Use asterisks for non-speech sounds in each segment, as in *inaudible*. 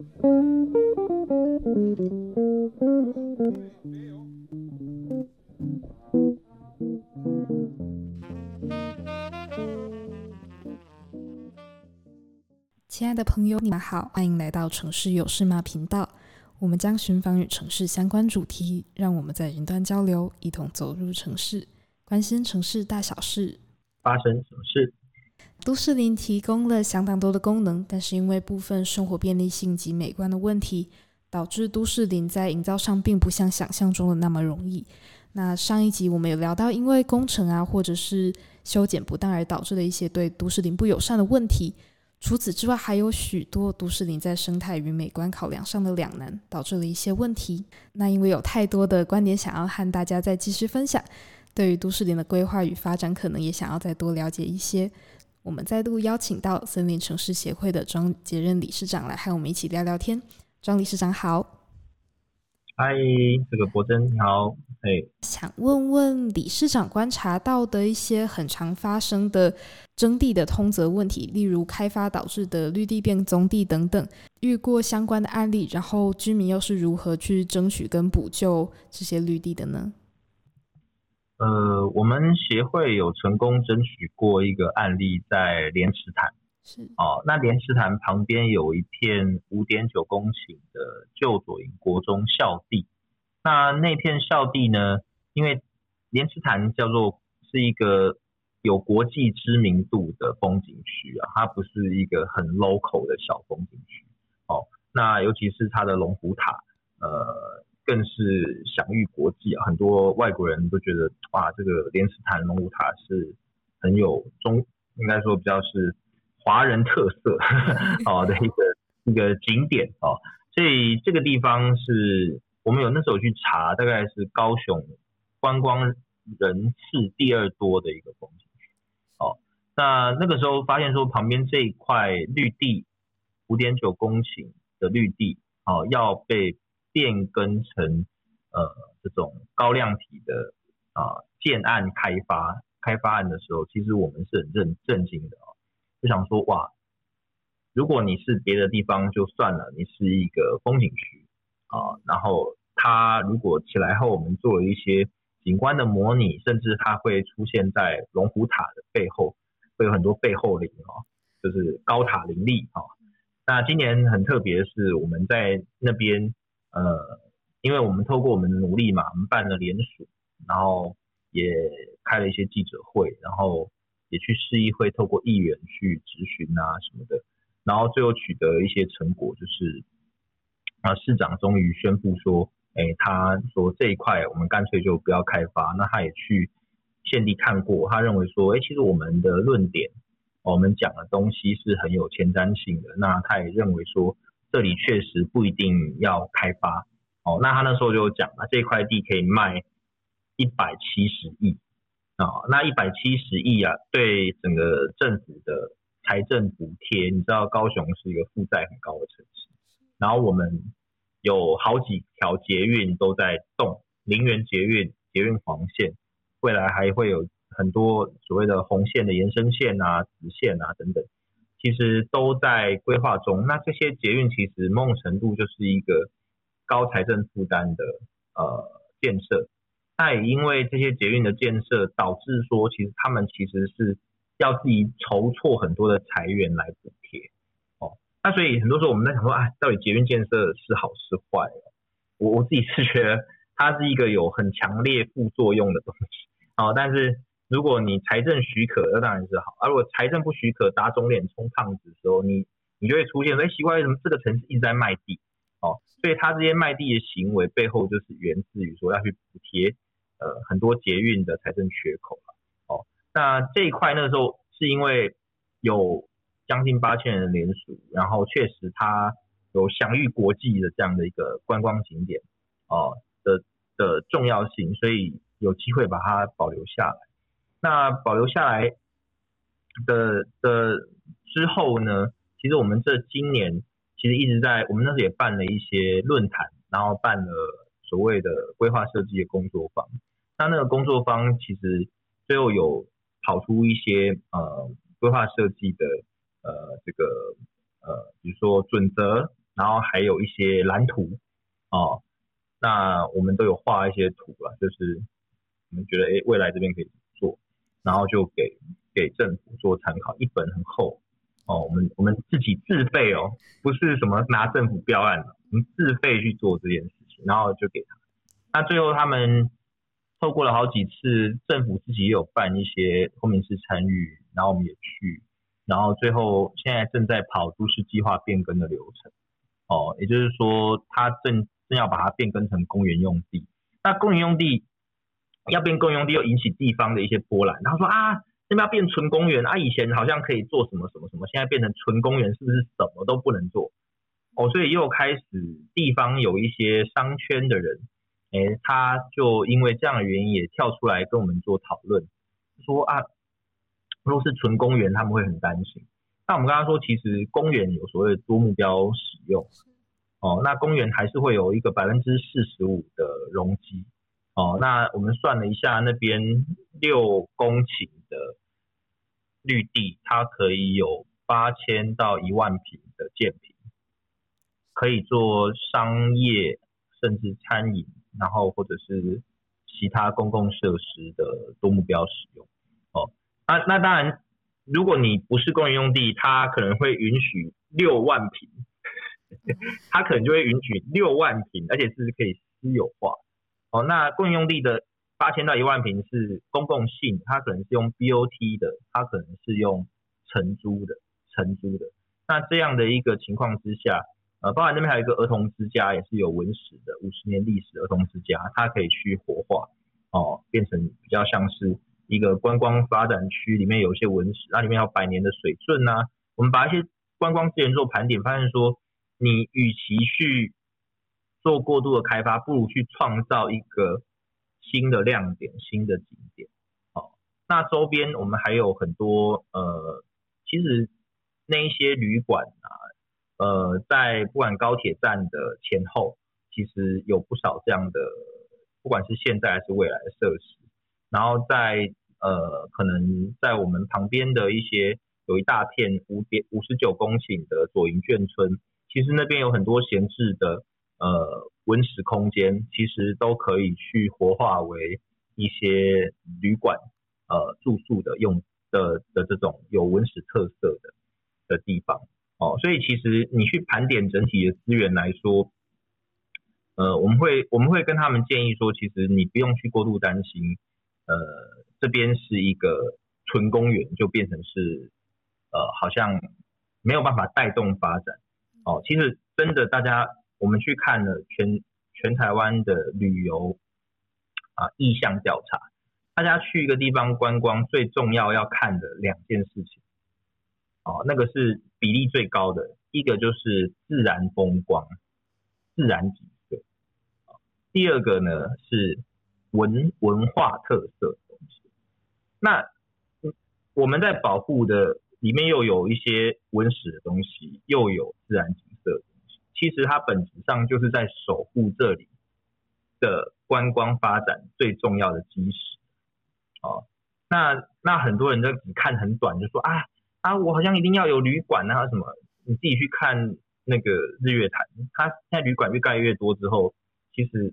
亲爱的朋友，你们好，欢迎来到城市有事吗频道。我们将寻访与城市相关主题，让我们在云端交流，一同走入城市，关心城市大小事，发生什么事？都市林提供了相当多的功能，但是因为部分生活便利性及美观的问题，导致都市林在营造上并不像想象中的那么容易。那上一集我们有聊到，因为工程啊，或者是修剪不当而导致的一些对都市林不友善的问题。除此之外，还有许多都市林在生态与美观考量上的两难，导致了一些问题。那因为有太多的观点想要和大家再继续分享，对于都市林的规划与发展，可能也想要再多了解一些。我们再度邀请到森林城市协会的庄杰任理事长来和我们一起聊聊天。庄理事长好，嗨，这个博真你好，哎，想问问理事长观察到的一些很常发生的征地的通则问题，例如开发导致的绿地变棕地等等，遇过相关的案例，然后居民又是如何去争取跟补救这些绿地的呢？呃，我们协会有成功争取过一个案例，在莲池潭。是哦，那莲池潭旁边有一片五点九公顷的旧左营国中校地。那那片校地呢，因为莲池潭叫做是一个有国际知名度的风景区啊，它不是一个很 local 的小风景区。哦，那尤其是它的龙虎塔，呃。更是享誉国际啊！很多外国人都觉得哇，这个莲池潭龙虎塔是很有中，应该说比较是华人特色好 *laughs* 的一个一个景点哦。所以这个地方是我们有那时候去查，大概是高雄观光人次第二多的一个风景区。哦，那那个时候发现说，旁边这一块绿地五点九公顷的绿地哦，要被变更成呃这种高量体的啊、建案开发开发案的时候，其实我们是很震震惊的啊，就想说哇，如果你是别的地方就算了，你是一个风景区啊，然后它如果起来后，我们做了一些景观的模拟，甚至它会出现在龙虎塔的背后，会有很多背后林啊，就是高塔林立啊。那今年很特别是，我们在那边。呃，因为我们透过我们的努力嘛，我们办了联署，然后也开了一些记者会，然后也去市议会透过议员去质询啊什么的，然后最后取得一些成果，就是啊市长终于宣布说，哎，他说这一块我们干脆就不要开发，那他也去现地看过，他认为说，哎，其实我们的论点，我们讲的东西是很有前瞻性的，那他也认为说。这里确实不一定要开发，哦，那他那时候就讲了，这块地可以卖一百七十亿啊，那一百七十亿啊，对整个政府的财政补贴，你知道高雄是一个负债很高的城市，然后我们有好几条捷运都在动，林园捷运、捷运黄线，未来还会有很多所谓的红线的延伸线啊、直线啊等等。其实都在规划中。那这些捷运其实某种程度就是一个高财政负担的呃建设。那也因为这些捷运的建设，导致说其实他们其实是要自己筹措很多的财源来补贴。哦，那所以很多时候我们在想说，啊，到底捷运建设是好是坏？我我自己是觉得它是一个有很强烈副作用的东西。哦，但是。如果你财政许可，那当然是好；而如果财政不许可，打肿脸充胖子的时候，你你就会出现，哎，奇怪，为什么这个城市一直在卖地？哦，所以他这些卖地的行为背后，就是源自于说要去补贴呃很多捷运的财政缺口。哦，那这一块那时候是因为有将近八千人的联署，然后确实它有享誉国际的这样的一个观光景点哦的的重要性，所以有机会把它保留下来。那保留下来的的之后呢，其实我们这今年其实一直在，我们那时也办了一些论坛，然后办了所谓的规划设计的工作坊。那那个工作坊其实最后有跑出一些呃规划设计的呃这个呃比如说准则然后还有一些蓝图哦。那我们都有画一些图了，就是我们觉得哎，未来这边可以，然后就给给政府做参考，一本很厚哦。我们我们自己自费哦，不是什么拿政府标案的，我们自费去做这件事情，然后就给他。那最后他们透过了好几次，政府自己也有办一些公民式参与，然后我们也去，然后最后现在正在跑都市计划变更的流程哦，也就是说他正。正要把它变更成公园用地，那公园用地要变公用地，又引起地方的一些波澜。然后说啊，那边要变纯公园啊，以前好像可以做什么什么什么，现在变成纯公园，是不是什么都不能做？哦，所以又开始地方有一些商圈的人，哎，他就因为这样的原因也跳出来跟我们做讨论，说啊，如果是纯公园，他们会很担心。那我们刚刚说，其实公园有所谓的多目标使用。哦，那公园还是会有一个百分之四十五的容积。哦，那我们算了一下，那边六公顷的绿地，它可以有八千到一万平的建坪，可以做商业，甚至餐饮，然后或者是其他公共设施的多目标使用。哦，那那当然，如果你不是公园用地，它可能会允许六万平。*laughs* 它可能就会允许六万平，而且是可以私有化。哦，那公营用地的八千到一万平是公共性，它可能是用 BOT 的，它可能是用承租的，承租的。那这样的一个情况之下，呃，包含那边还有一个儿童之家，也是有文史的五十年历史儿童之家，它可以去活化，哦，变成比较像是一个观光发展区，里面有一些文史，那里面有百年的水圳呐。我们把一些观光资源做盘点，发现说。你与其去做过度的开发，不如去创造一个新的亮点、新的景点。好，那周边我们还有很多呃，其实那一些旅馆啊，呃，在不管高铁站的前后，其实有不少这样的，不管是现在还是未来的设施。然后在呃，可能在我们旁边的一些有一大片五点五十九公顷的左营眷村。其实那边有很多闲置的呃文史空间，其实都可以去活化为一些旅馆呃住宿的用的的这种有文史特色的的地方哦。所以其实你去盘点整体的资源来说，呃，我们会我们会跟他们建议说，其实你不用去过度担心，呃，这边是一个纯公园，就变成是呃好像没有办法带动发展。哦，其实真的，大家我们去看了全全台湾的旅游啊意向调查，大家去一个地方观光最重要要看的两件事情，哦，那个是比例最高的，一个就是自然风光、自然景色，第二个呢是文文化特色的东西。那我们在保护的。里面又有一些文史的东西，又有自然景。其实它本质上就是在守护这里的观光发展最重要的基石。哦，那那很多人就只看很短，就说啊啊，我好像一定要有旅馆啊什么。你自己去看那个日月潭，它现在旅馆越盖越多之后，其实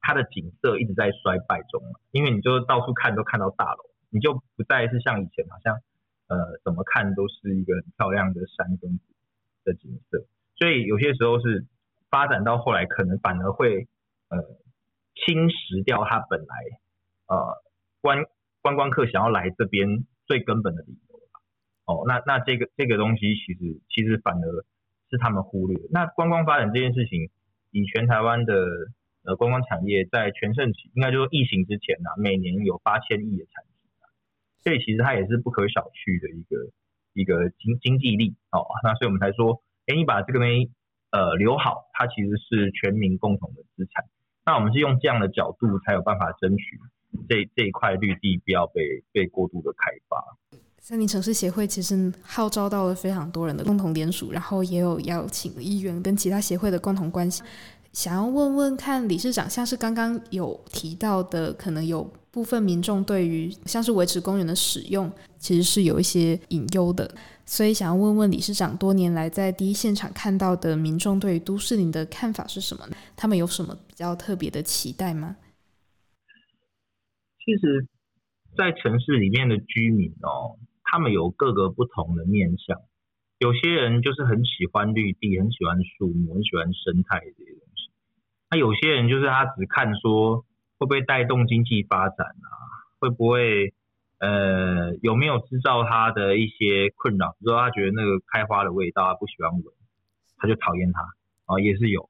它的景色一直在衰败中，因为你就到处看都看到大楼，你就不再是像以前好像。呃，怎么看都是一个很漂亮的山跟的景色，所以有些时候是发展到后来，可能反而会呃侵蚀掉它本来呃观观光客想要来这边最根本的理由。哦，那那这个这个东西其实其实反而是他们忽略。那观光发展这件事情，以全台湾的呃观光产业在全盛期，应该就是疫情之前呐、啊，每年有八千亿的产值。所以其实它也是不可小觑的一个一个经经济力哦，那所以我们才说，哎，你把这个东西呃留好，它其实是全民共同的资产。那我们是用这样的角度才有办法争取这这一块绿地不要被被过度的开发。森林城市协会其实号召到了非常多人的共同联署，然后也有邀请议员跟其他协会的共同关系，想要问问看理事长，像是刚刚有提到的，可能有。部分民众对于像是维持公园的使用，其实是有一些隐忧的。所以想要问问理事长，多年来在第一现场看到的民众对于都市林的看法是什么？他们有什么比较特别的期待吗？其实，在城市里面的居民哦，他们有各个不同的面向。有些人就是很喜欢绿地，很喜欢树木，很喜欢生态这些。那有些人就是他只看说会不会带动经济发展啊，会不会呃有没有制造他的一些困扰，比如说他觉得那个开花的味道他不喜欢闻，他就讨厌它啊，也是有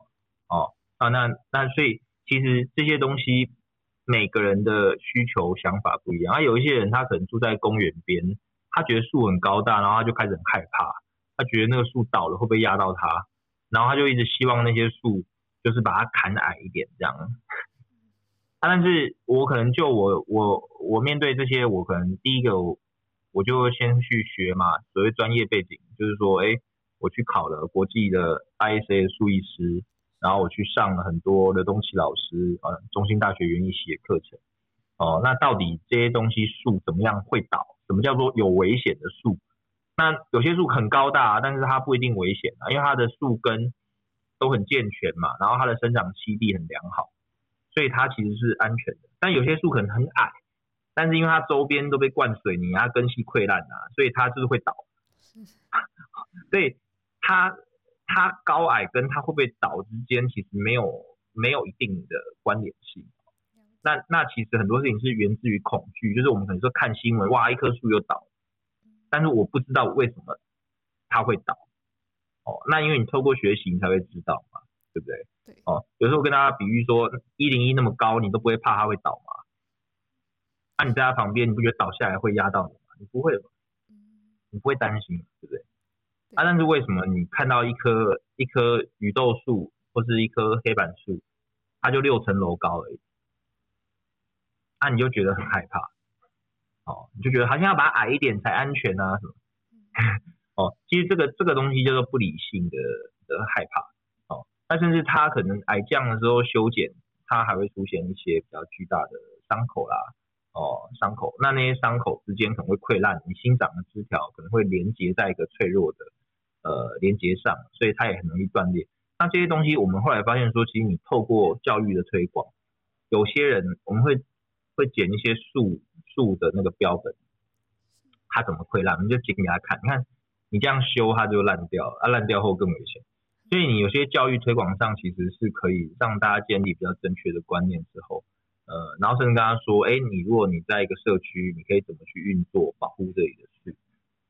哦啊。那那所以其实这些东西。每个人的需求想法不一样，啊，有一些人他可能住在公园边，他觉得树很高大，然后他就开始很害怕，他觉得那个树倒了会不会压到他，然后他就一直希望那些树就是把它砍矮一点这样。啊，但是我可能就我我我面对这些，我可能第一个我就先去学嘛，所谓专业背景，就是说，哎，我去考了国际的 ISA 树艺师。然后我去上了很多的东西老师，呃，中兴大学园艺系的课程，哦，那到底这些东西树怎么样会倒？什么叫做有危险的树？那有些树很高大，但是它不一定危险啊，因为它的树根都很健全嘛，然后它的生长栖地很良好，所以它其实是安全的。但有些树可能很矮，但是因为它周边都被灌水泥啊，根系溃烂啊，所以它就是会倒。*laughs* 所以它。它高矮跟它会不会倒之间其实没有没有一定的关联性。那那其实很多事情是源自于恐惧，就是我们可能说看新闻，哇，一棵树又倒，但是我不知道为什么它会倒。哦，那因为你透过学习你才会知道嘛，对不对？对。哦，有时候跟大家比喻说，一零一那么高，你都不会怕它会倒吗？那、啊、你在它旁边，你不觉得倒下来会压到你吗？你不会吧？你不会担心，对不对？啊，但是为什么你看到一棵一棵雨豆树或是一棵黑板树，它就六层楼高而已，啊，你就觉得很害怕，哦，你就觉得好像要把它矮一点才安全啊什么，*laughs* 哦，其实这个这个东西叫做不理性的的害怕，哦，那甚至它可能矮降的时候修剪，它还会出现一些比较巨大的伤口啦。哦，伤口，那那些伤口之间可能会溃烂，你新长的枝条可能会连接在一个脆弱的呃连接上，所以它也很容易断裂。那这些东西，我们后来发现说，其实你透过教育的推广，有些人我们会会剪一些树树的那个标本，它怎么溃烂，你就剪给他看，你看你这样修它就烂掉了，啊烂掉后更危险。所以你有些教育推广上其实是可以让大家建立比较正确的观念之后。呃，然后甚至跟他说，哎，你如果你在一个社区，你可以怎么去运作保护这里的树？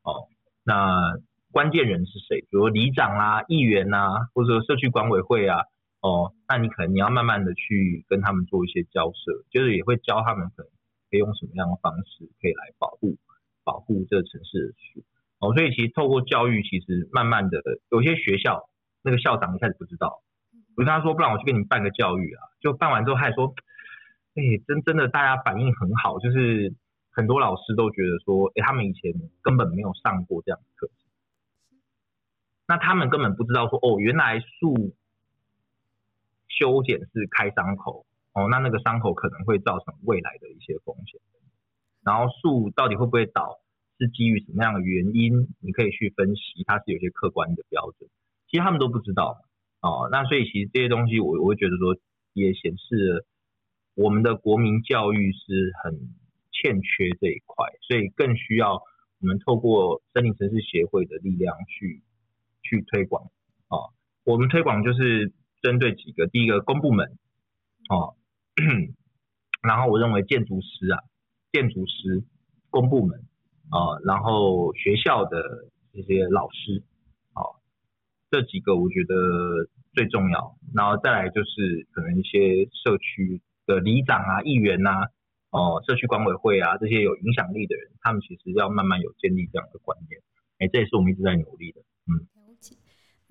哦，那关键人是谁？比如说里长啊、议员啊，或者社区管委会啊，哦，那你可能你要慢慢的去跟他们做一些交涉，就是也会教他们可能可以用什么样的方式可以来保护保护这个城市的树。哦，所以其实透过教育，其实慢慢的有些学校那个校长一开始不知道，我跟他说，不然我去给你办个教育啊，就办完之后他还说。哎，真真的，大家反应很好，就是很多老师都觉得说，哎，他们以前根本没有上过这样的课，那他们根本不知道说，哦，原来树修剪是开伤口，哦，那那个伤口可能会造成未来的一些风险，然后树到底会不会倒，是基于什么样的原因，你可以去分析，它是有些客观的标准，其实他们都不知道，哦，那所以其实这些东西我，我会觉得说，也显示了。我们的国民教育是很欠缺这一块，所以更需要我们透过森林城市协会的力量去去推广啊。我们推广就是针对几个，第一个公部门啊，*clears throat* 然后我认为建筑师啊，建筑师、公部门啊，然后学校的这些老师啊，这几个我觉得最重要。然后再来就是可能一些社区。的里长啊、议员、啊、哦、社区管委会啊，这些有影响力的人，他们其实要慢慢有建立这样的观念。哎，这也是我们一直在努力的。嗯，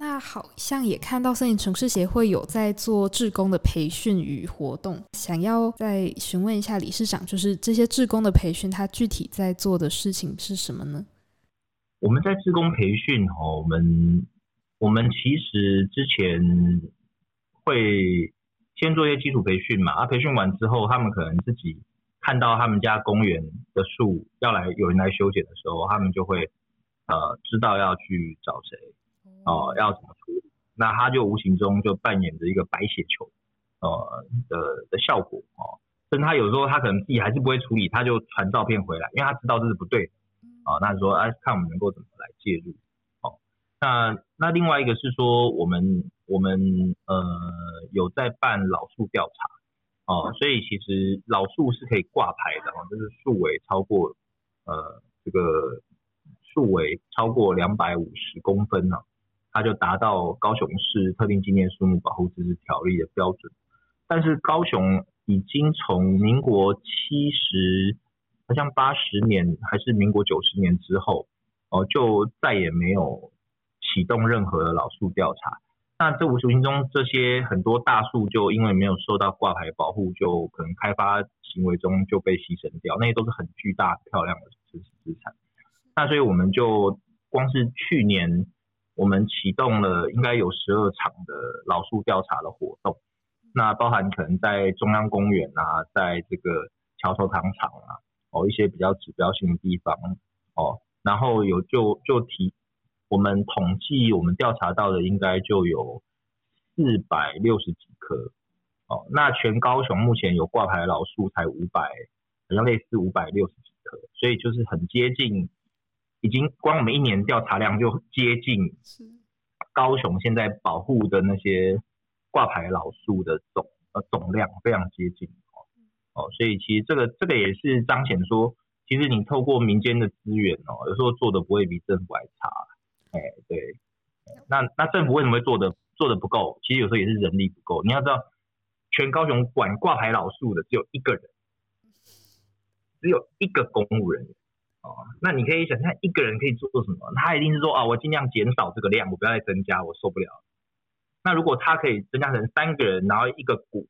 那好像也看到森林城市协会有在做志工的培训与活动，想要再询问一下理事长，就是这些志工的培训，他具体在做的事情是什么呢？我们在志工培训哦，我们我们其实之前会。先做一些基础培训嘛，啊，培训完之后，他们可能自己看到他们家公园的树要来有人来修剪的时候，他们就会呃知道要去找谁，哦、呃，要怎么处理。那他就无形中就扮演着一个白血球，呃的的效果哦。甚至他有时候他可能自己还是不会处理，他就传照片回来，因为他知道这是不对的，啊、呃，那说哎，看我们能够怎么来介入。哦，那那另外一个是说我们我们呃有在办老树调查。哦，所以其实老树是可以挂牌的哦，就是树围超过呃这个树围超过两百五十公分呢，它就达到高雄市特定纪念树木保护自治条例的标准。但是高雄已经从民国七十好像八十年还是民国九十年之后哦，就再也没有启动任何的老树调查。那这无形中，这些很多大树就因为没有受到挂牌保护，就可能开发行为中就被牺牲掉，那些都是很巨大漂亮的知识资产。那所以我们就光是去年，我们启动了应该有十二场的老树调查的活动，那包含可能在中央公园啊，在这个桥头糖厂啊，哦一些比较指标性的地方哦，然后有就就提。我们统计，我们调查到的应该就有四百六十几棵哦。那全高雄目前有挂牌的老树才五百，好像类似五百六十几棵，所以就是很接近，已经光我们一年调查量就接近高雄现在保护的那些挂牌老树的总呃总量非常接近哦哦，所以其实这个这个也是彰显说，其实你透过民间的资源哦，有时候做的不会比政府还差。哎，对，那那政府为什么会做的做的不够？其实有时候也是人力不够。你要知道，全高雄管挂牌老树的只有一个人，只有一个公务人员哦。那你可以想象，一个人可以做什么？他一定是说啊，我尽量减少这个量，我不要再增加，我受不了。那如果他可以增加成三个人，然后一个股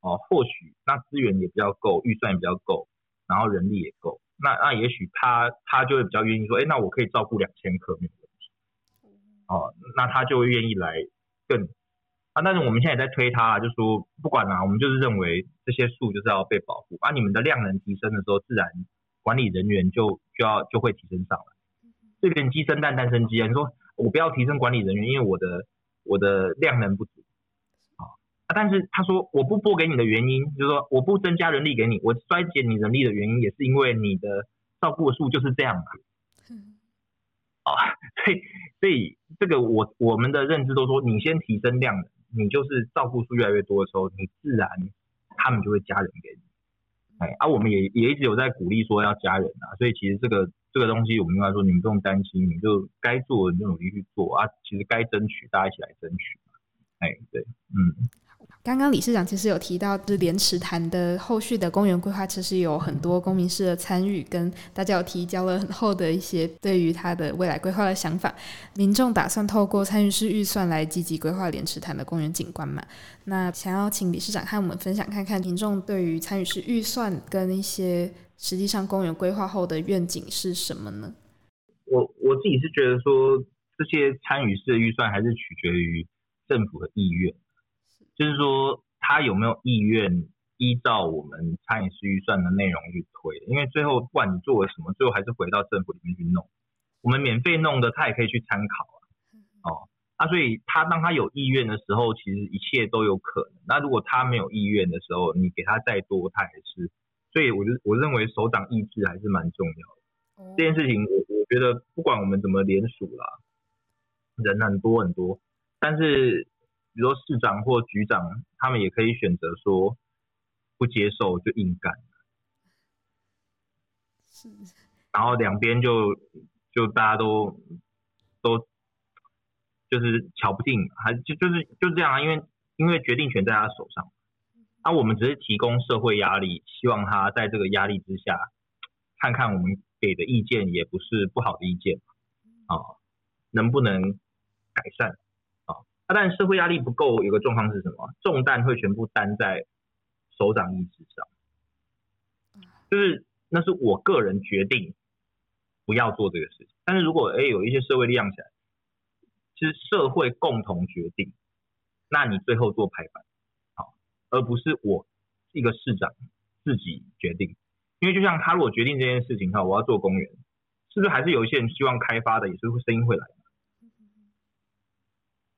哦，或许那资源也比较够，预算也比较够，然后人力也够，那那也许他他就会比较愿意说，哎，那我可以照顾两千棵。哦，那他就愿意来更啊，但是我们现在也在推他，就说不管啦、啊，我们就是认为这些树就是要被保护，啊，你们的量能提升的时候，自然管理人员就就要就会提升上来。这个鸡生蛋，蛋生鸡啊，你说我不要提升管理人员，因为我的我的量能不足啊，但是他说我不拨给你的原因，就是说我不增加人力给你，我衰减你人力的原因，也是因为你的照顾的树就是这样嘛。啊，*laughs* 所以所以这个我我们的认知都说，你先提升量，你就是照顾数越来越多的时候，你自然他们就会加人给你。哎，啊，我们也也一直有在鼓励说要加人啊，所以其实这个这个东西，我们应该说你们不用担心，你就该做你就努力去做啊，其实该争取大家一起来争取。哎，对，嗯。刚刚理事长其实有提到，就是莲池潭的后续的公园规划，其实有很多公民式的参与，跟大家有提交了很厚的一些对于他的未来规划的想法。民众打算透过参与式预算来积极规划莲池潭的公园景观嘛？那想要请理事长和我们分享看看，民众对于参与式预算跟一些实际上公园规划后的愿景是什么呢？我我自己是觉得说，这些参与式的预算还是取决于政府的意愿。就是说，他有没有意愿依照我们餐饮师预算的内容去推？因为最后不管你做了什么，最后还是回到政府里面去弄。我们免费弄的，他也可以去参考啊。哦，啊，所以他当他有意愿的时候，其实一切都有可能。那如果他没有意愿的时候，你给他再多，他还是。所以我就我认为首长意志还是蛮重要的。这件事情，我我觉得不管我们怎么联署啦，人很多很多，但是。比如说市长或局长，他们也可以选择说不接受就硬干，是，然后两边就就大家都都就是瞧不定，还就就是就这样啊，因为因为决定权在他手上，那我们只是提供社会压力，希望他在这个压力之下，看看我们给的意见也不是不好的意见。啊，能不能改善？啊，但社会压力不够，有个状况是什么？重担会全部担在首长意志上，就是那是我个人决定不要做这个事情。但是如果哎有一些社会力量起来，其实社会共同决定，那你最后做排版，好，而不是我一个市长自己决定。因为就像他如果决定这件事情哈，我要做公园，是不是还是有一些人希望开发的也是会声音会来？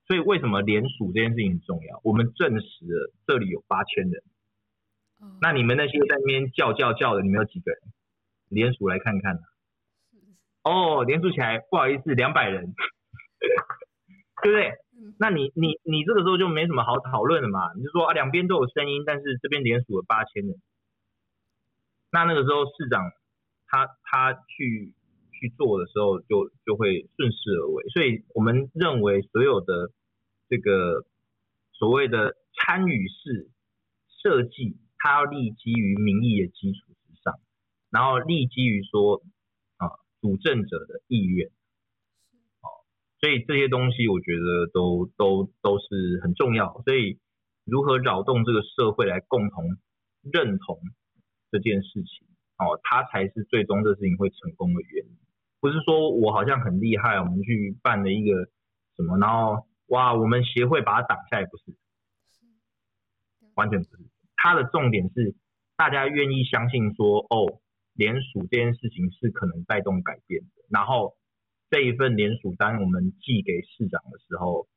所以为什么联署这件事情很重要？我们证实了这里有八千人，那你们那些在那边叫叫叫的，你们有几个人？联署来看看。哦，联署起来不好意思，两百人，*laughs* 对不对？那你你你这个时候就没什么好讨论的嘛？你就说啊，两边都有声音，但是这边联署了八千人，那那个时候市长他他去去做的时候就就会顺势而为，所以我们认为所有的。这个所谓的参与式设计，它要立基于民意的基础之上，然后立基于说啊主政者的意愿，所以这些东西我觉得都都都是很重要。所以如何扰动这个社会来共同认同这件事情，哦，它才是最终这事情会成功的原因。不是说我好像很厉害，我们去办了一个什么，然后。哇，我们协会把它挡下来，不是，完全不是。它的重点是大家愿意相信说，哦，联署这件事情是可能带动改变的。然后这一份联署单我们寄给市长的时候，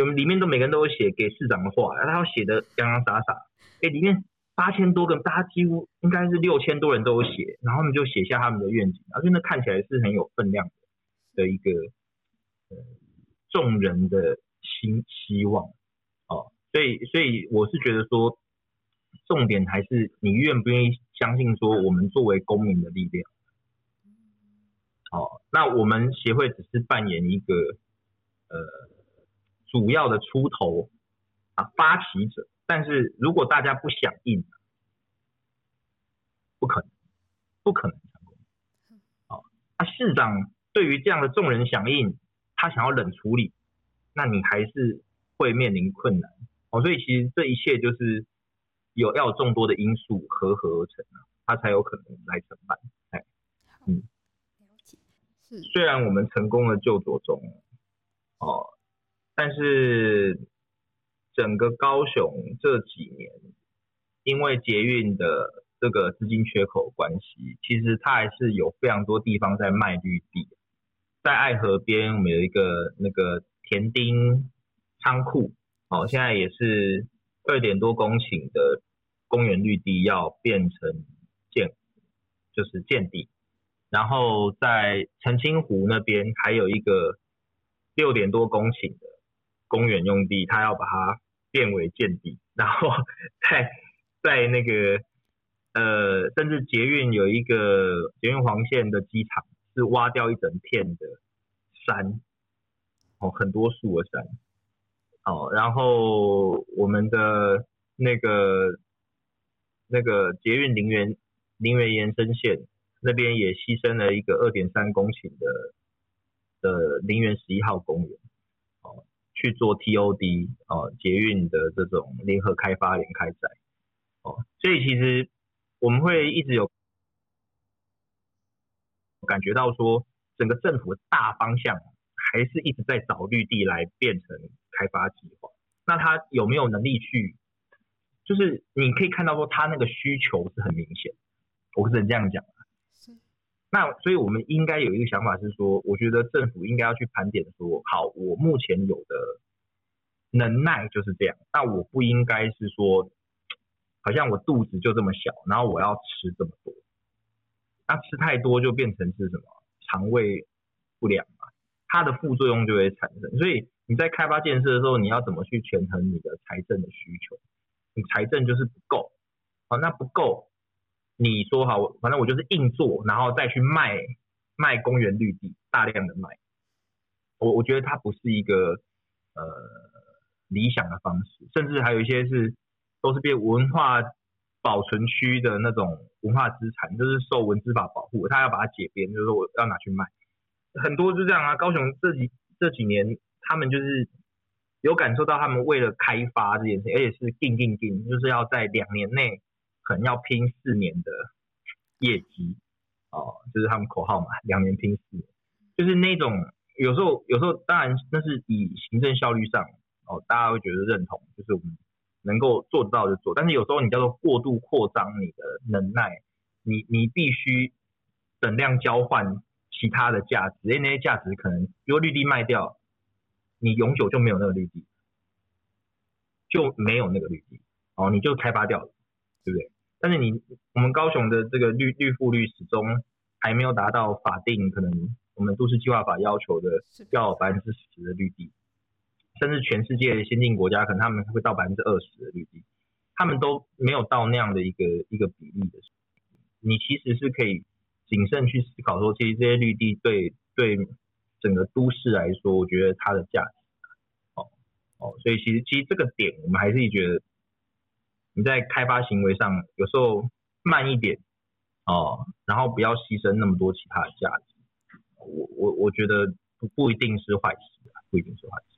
我们里面都每个人都有写给市长的话，然后他写的洋洋洒洒，哎，里面八千多个，大家几乎应该是六千多人都有写，然后他们就写下他们的愿景，然后真的看起来是很有分量的一个呃众人的。新希望，哦，所以所以我是觉得说，重点还是你愿不愿意相信说，我们作为公民的力量，哦，那我们协会只是扮演一个呃主要的出头啊发起者，但是如果大家不响应，不可能，不可能成功，哦，那市长对于这样的众人响应，他想要冷处理。那你还是会面临困难哦，所以其实这一切就是有要有众多的因素合合而成啊，它才有可能来承办。哎，嗯，了解。是，虽然我们成功的救左中哦，但是整个高雄这几年因为捷运的这个资金缺口关系，其实它还是有非常多地方在卖绿地，在爱河边我们有一个那个。田丁仓库，哦，现在也是二点多公顷的公园绿地要变成建，就是建地。然后在澄清湖那边还有一个六点多公顷的公园用地，它要把它变为建地。然后 *laughs* 在在那个呃，甚至捷运有一个捷运黄线的机场是挖掉一整片的山。哦很多树的山，哦，然后我们的那个那个捷运林园林园延伸线那边也牺牲了一个二点三公顷的的林园十一号公园，哦，去做 TOD 哦捷运的这种联合开发联开载，哦，所以其实我们会一直有感觉到说整个政府的大方向。还是一直在找绿地来变成开发计划，那他有没有能力去？就是你可以看到说他那个需求是很明显，我只能这样讲。是。那所以我们应该有一个想法是说，我觉得政府应该要去盘点说，好，我目前有的能耐就是这样，那我不应该是说，好像我肚子就这么小，然后我要吃这么多，那吃太多就变成是什么？肠胃不良嘛。它的副作用就会产生，所以你在开发建设的时候，你要怎么去权衡你的财政的需求？你财政就是不够，好，那不够，你说好，反正我就是硬做，然后再去卖卖公园绿地，大量的卖。我我觉得它不是一个呃理想的方式，甚至还有一些是都是被文化保存区的那种文化资产，就是受文资法保护，他要把它解编，就是说我要拿去卖。很多就这样啊，高雄这几这几年，他们就是有感受到，他们为了开发这件事，而且是定定定，就是要在两年内可能要拼四年的业绩哦，就是他们口号嘛，两年拼四年，就是那种有时候有时候当然那是以行政效率上哦，大家会觉得认同，就是我们能够做得到就做，但是有时候你叫做过度扩张你的能耐，你你必须等量交换其他的价值，因为那些价值可能如果绿地卖掉，你永久就没有那个绿地，就没有那个绿地，哦，你就开发掉了，对不对？但是你我们高雄的这个绿绿覆率始终还没有达到法定，可能我们都市计划法要求的。要百分之十的绿地，甚至全世界先进国家可能他们会到百分之二十的绿地，他们都没有到那样的一个一个比例的时候，你其实是可以谨慎去思考说，其实这些绿地对对整个都市来说，我觉得它的价值，哦哦，所以其实其实这个点我们还是觉得。你在开发行为上有时候慢一点哦，然后不要牺牲那么多其他的价值，我我我觉得不不一定是坏事，不一定是坏事。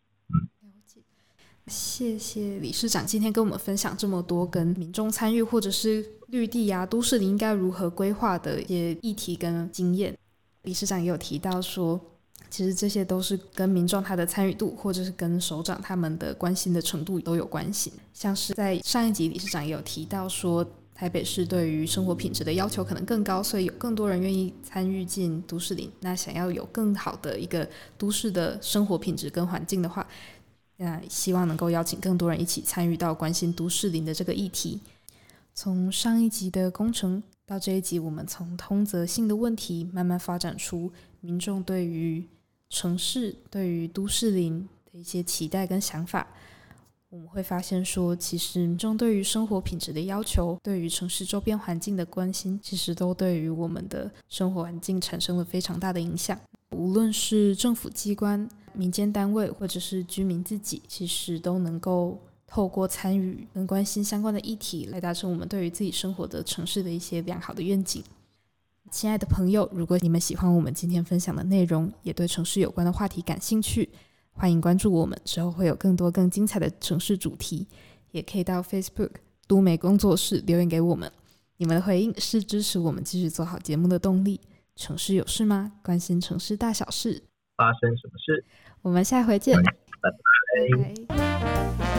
谢谢理事长今天跟我们分享这么多跟民众参与或者是绿地呀、啊、都市里应该如何规划的一些议题跟经验。理事长也有提到说。其实这些都是跟民众他的参与度，或者是跟首长他们的关心的程度都有关系。像是在上一集理事长也有提到说，台北市对于生活品质的要求可能更高，所以有更多人愿意参与进都市里。那想要有更好的一个都市的生活品质跟环境的话，那希望能够邀请更多人一起参与到关心都市林的这个议题。从上一集的工程到这一集，我们从通则性的问题慢慢发展出民众对于城市对于都市林的一些期待跟想法，我们会发现说，其实民众对于生活品质的要求，对于城市周边环境的关心，其实都对于我们的生活环境产生了非常大的影响。无论是政府机关、民间单位，或者是居民自己，其实都能够透过参与跟关心相关的议题，来达成我们对于自己生活的城市的一些良好的愿景。亲爱的朋友，如果你们喜欢我们今天分享的内容，也对城市有关的话题感兴趣，欢迎关注我们，之后会有更多更精彩的城市主题。也可以到 Facebook 都美工作室留言给我们，你们的回应是支持我们继续做好节目的动力。城市有事吗？关心城市大小事，发生什么事？我们下回见。拜拜。